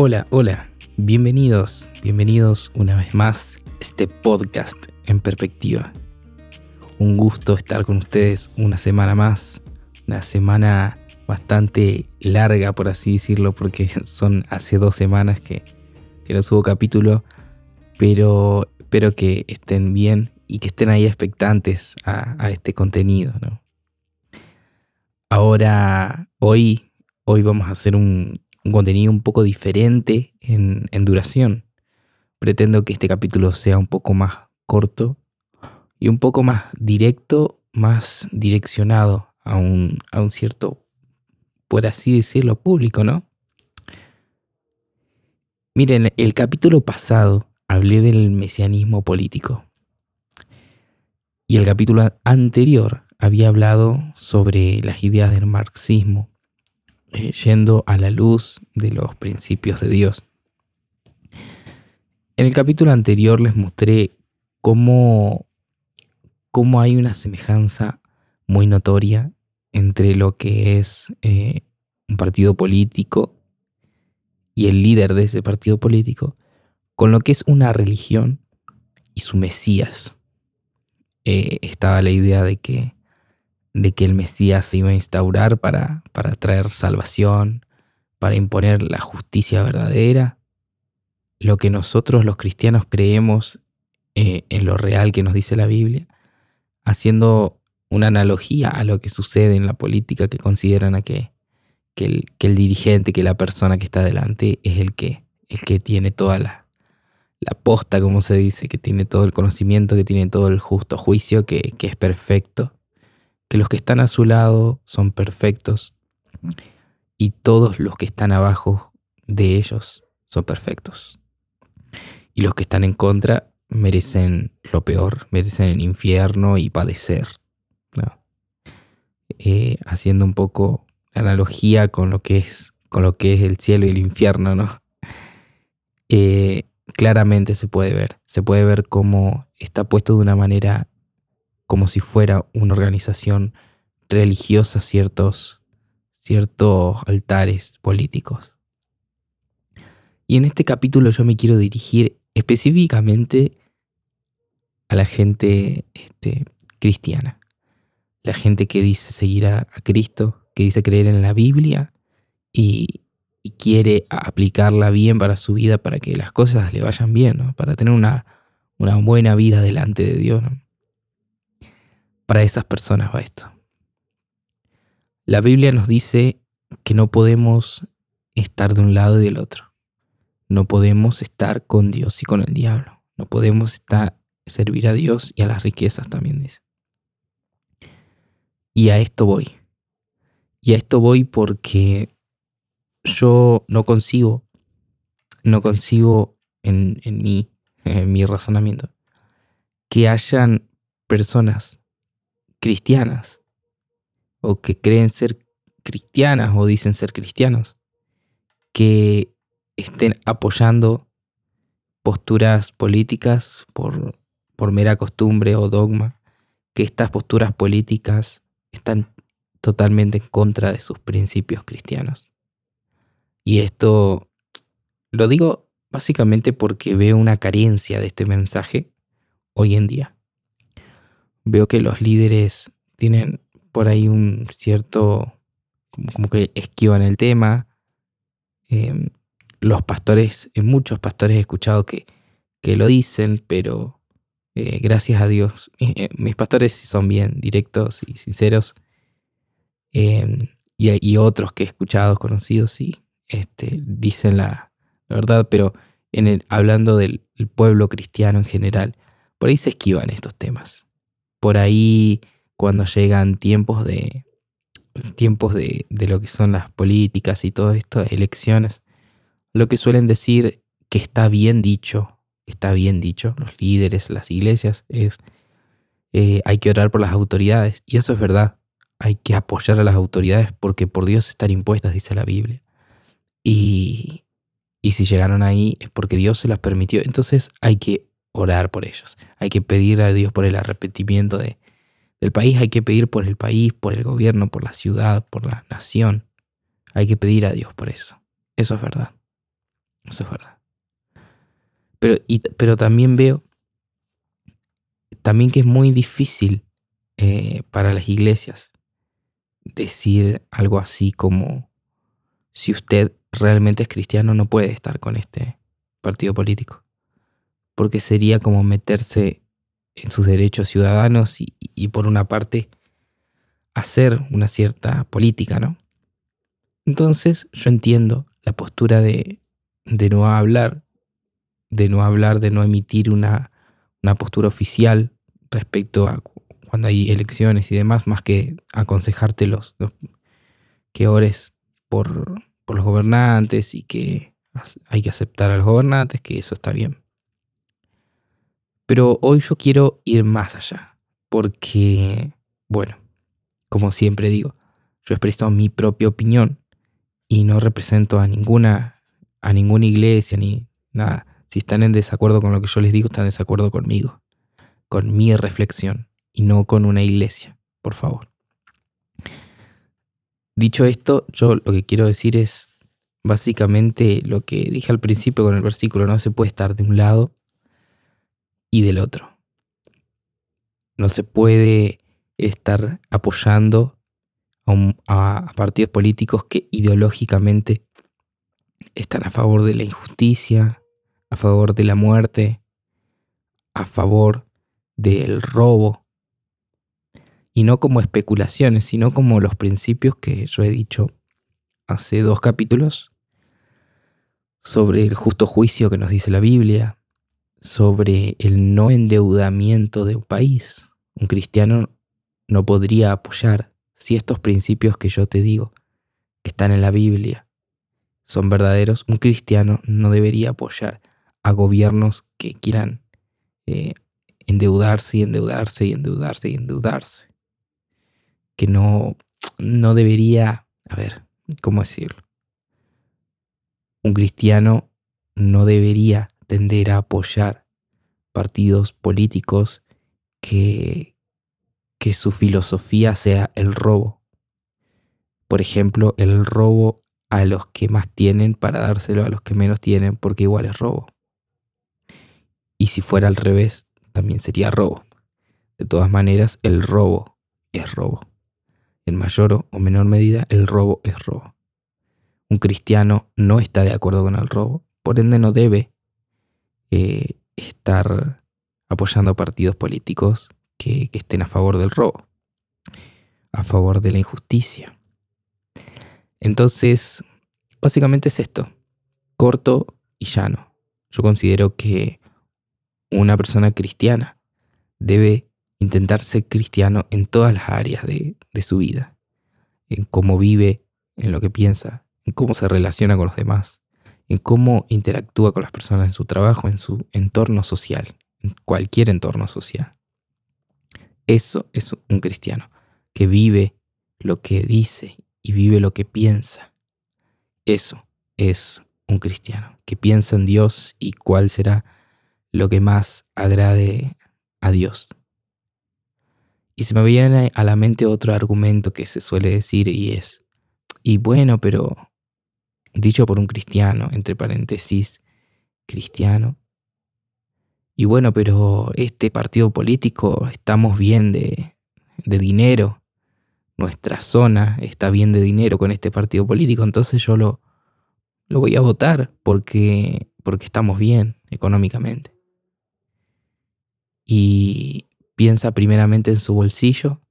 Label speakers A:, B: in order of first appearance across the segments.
A: Hola, hola, bienvenidos, bienvenidos una vez más a este podcast en perspectiva. Un gusto estar con ustedes una semana más, una semana bastante larga por así decirlo, porque son hace dos semanas que, que no subo capítulo, pero espero que estén bien y que estén ahí expectantes a, este contenido. Ahora, hoy, hoy vamos a hacer un, contenido un poco diferente en, duración. Pretendo que este capítulo sea un poco más corto y un poco más directo, más direccionado a un, a un cierto, por así decirlo, público, ¿no? Miren, el capítulo pasado hablé del mesianismo político. Y el capítulo anterior había hablado sobre las ideas del marxismo, eh, yendo a la luz de los principios de Dios. En el capítulo anterior les mostré cómo, cómo hay una semejanza muy notoria entre lo que es eh, un partido político y el líder de ese partido político con lo que es una religión y su Mesías. Eh, estaba la idea de que, de que el Mesías se iba a instaurar para, para traer salvación, para imponer la justicia verdadera, lo que nosotros los cristianos creemos eh, en lo real que nos dice la Biblia, haciendo una analogía a lo que sucede en la política que consideran a que, que, el, que el dirigente, que la persona que está delante es el que, el que tiene toda la, la posta, como se dice, que tiene todo el conocimiento, que tiene todo el justo juicio, que, es perfecto, que los que están a su lado son perfectos y todos los que están abajo de ellos son perfectos. Y los que están en contra merecen lo peor, merecen el infierno y padecer. Eh, haciendo un poco analogía con lo que es, con lo que es el cielo y el infierno, ¿no? Eh, claramente se puede ver. Se puede ver cómo está puesto de una manera como si fuera una organización religiosa ciertos, ciertos altares políticos. Y en este capítulo yo me quiero dirigir específicamente a la gente este, cristiana, la gente que dice seguir a Cristo, que dice creer en la Biblia y, quiere aplicarla bien para su vida, para que las cosas le vayan bien, para tener una, una, buena vida delante de Dios. Para esas personas va esto. La Biblia nos dice que no podemos estar de un lado y del otro. No podemos estar con Dios y con el diablo. No podemos estar, servir a Dios y a las riquezas también dice. Y a esto voy. Y a esto voy porque yo no consigo, no consigo en, en mi razonamiento, que hayan personas cristianas o que creen ser cristianas o dicen ser cristianos que estén apoyando posturas políticas por, por mera costumbre o dogma, que estas posturas políticas están totalmente en contra de sus principios cristianos. Y esto lo digo básicamente porque veo una carencia de este mensaje hoy en día. Veo que los líderes tienen por ahí un cierto, como, que esquivan el tema. Em, los pastores, muchos pastores he escuchado que, que lo dicen, pero eh, gracias a Dios, eh, mis pastores son bien directos y sinceros. Em, y, otros que he escuchado, conocidos, sí, este, dicen la, verdad, pero en el, hablando del pueblo cristiano en general, por ahí se esquivan estos temas. Por ahí, cuando llegan tiempos de tiempos de, de lo que son las políticas y todo esto, elecciones, lo que suelen decir que está bien dicho, está bien dicho, los líderes, las iglesias, es eh, hay que orar por las autoridades. Y eso es verdad, hay que apoyar a las autoridades porque por Dios están impuestas, dice la Biblia. Y, si llegaron ahí es porque Dios se las permitió. Entonces hay que orar por ellos. Hay que pedir a Dios por el arrepentimiento de, del país. Hay que pedir por el país, por el gobierno, por la ciudad, por la nación. Hay que pedir a Dios por eso. Eso es verdad. Eso es verdad. Pero, pero también veo también que es muy difícil eh, para las iglesias decir algo así como si usted realmente es cristiano no puede estar con este partido político. Porque sería como meterse en sus derechos ciudadanos y, por una parte hacer una cierta política, ¿no? Entonces yo entiendo la postura de, de no hablar, de no hablar, de no emitir una, una postura oficial respecto a cuando hay elecciones y demás, más que aconsejarte los, que ores por, por los gobernantes y que hay que aceptar a los gobernantes, que eso está bien. Pero hoy yo quiero ir más allá, porque, bueno, como siempre digo, yo he expresado mi propia opinión y no represento a ninguna, a ninguna iglesia ni nada. Si están en desacuerdo con lo que yo les digo, están en desacuerdo conmigo, con mi reflexión y no con una iglesia, por favor. Dicho esto, yo lo que quiero decir es básicamente lo que dije al principio con el versículo, no se puede estar de un lado y del otro. No se puede estar apoyando a, partidos políticos que ideológicamente están a favor de la injusticia, a favor de la muerte, a favor del robo, y no como especulaciones, sino como los principios que yo he dicho hace dos capítulos sobre el justo juicio que nos dice la Biblia, sobre el no endeudamiento de un país. Un cristiano no podría apoyar si estos principios que yo te digo, que están en la Biblia, son verdaderos, un cristiano no debería apoyar a gobiernos que quieran eh, endeudarse y endeudarse y endeudarse y endeudarse que no, no debería, a ver, ¿cómo decirlo? Un cristiano no debería tender a apoyar partidos políticos que, que su filosofía sea el robo. Por ejemplo, el robo a los que más tienen para dárselo a los que menos tienen porque igual es robo. Y si fuera al revés, también sería robo. De todas maneras, el robo es robo. En mayor o menor medida, el robo es robo. Un cristiano no está de acuerdo con el robo, por ende no debe eh, estar apoyando partidos políticos que, que estén a favor del robo, a favor de la injusticia. Entonces, básicamente es esto, corto y llano. Yo considero que una persona cristiana debe intentar ser cristiano en todas las áreas de, su vida, en cómo vive, en lo que piensa, en cómo se relaciona con los demás, en cómo interactúa con las personas en su trabajo, en su entorno social, en cualquier entorno social. Eso es un cristiano, que vive lo que dice y vive lo que piensa. Eso es un cristiano, que piensa en Dios y cuál será lo que más agrade a Dios. Y se me viene a la mente otro argumento que se suele decir y es, y bueno, pero dicho por un cristiano, entre paréntesis, cristiano, y bueno, pero este partido político estamos bien de, de dinero, nuestra zona está bien de dinero con este partido político, entonces yo lo, lo voy a votar porque, porque estamos bien económicamente. Y, piensa primeramente en su bolsillo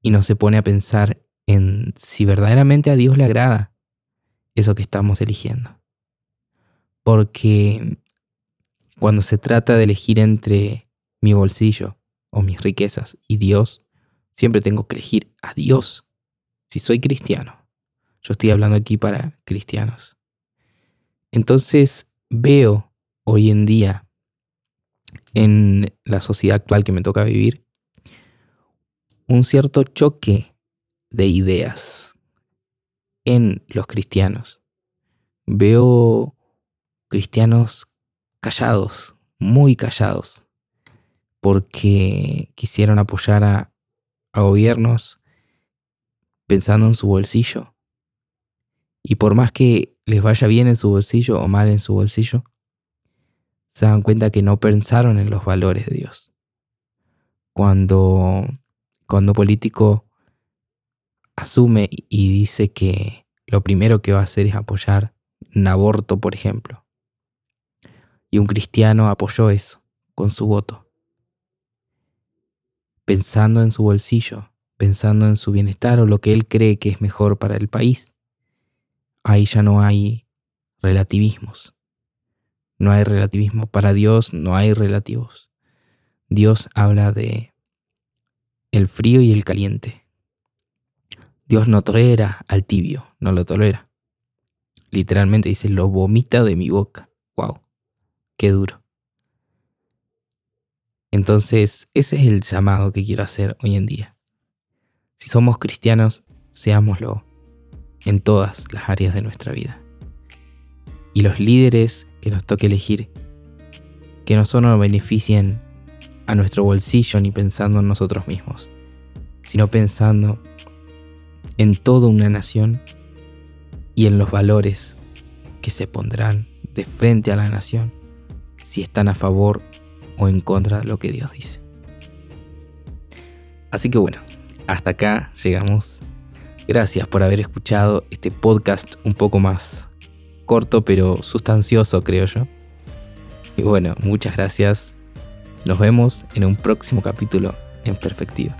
A: y no se pone a pensar en si verdaderamente a Dios le agrada eso que estamos eligiendo. Porque cuando se trata de elegir entre mi bolsillo o mis riquezas y Dios, siempre tengo que elegir a Dios si soy cristiano. Yo estoy hablando aquí para cristianos. Entonces veo hoy en día en la sociedad actual que me toca vivir, un cierto choque de ideas en los cristianos. Veo cristianos callados, muy callados, porque quisieron apoyar a, gobiernos pensando en su bolsillo. Y por más que les vaya bien en su bolsillo o mal en su bolsillo, se dan cuenta que no pensaron en los valores de Dios. Cuando, cuando político asume y dice que lo primero que va a hacer es apoyar un aborto, por ejemplo, y un cristiano apoyó eso con su voto, pensando en su bolsillo, pensando en su bienestar o lo que él cree que es mejor para el país. Ahí ya no hay relativismos. No hay relativismo. Para Dios no hay relativos. Dios habla de el frío y el caliente. Dios no tolera al tibio, no lo tolera. Literalmente dice, lo vomita de mi boca. Wow, qué duro. Entonces, ese es el llamado que quiero hacer hoy en día. Si somos cristianos, seámoslo en todas las áreas de nuestra vida. Y los líderes que nos toque elegir, que no solo beneficien a nuestro bolsillo ni pensando en nosotros mismos, sino pensando en toda una nación y en los valores que se pondrán de frente a la nación si están a favor o en contra de lo que Dios dice. Así que bueno, hasta acá llegamos. Gracias por haber escuchado este podcast un poco más corto pero sustancioso creo yo. Y bueno, muchas gracias. Nos vemos en un próximo capítulo en perspectiva.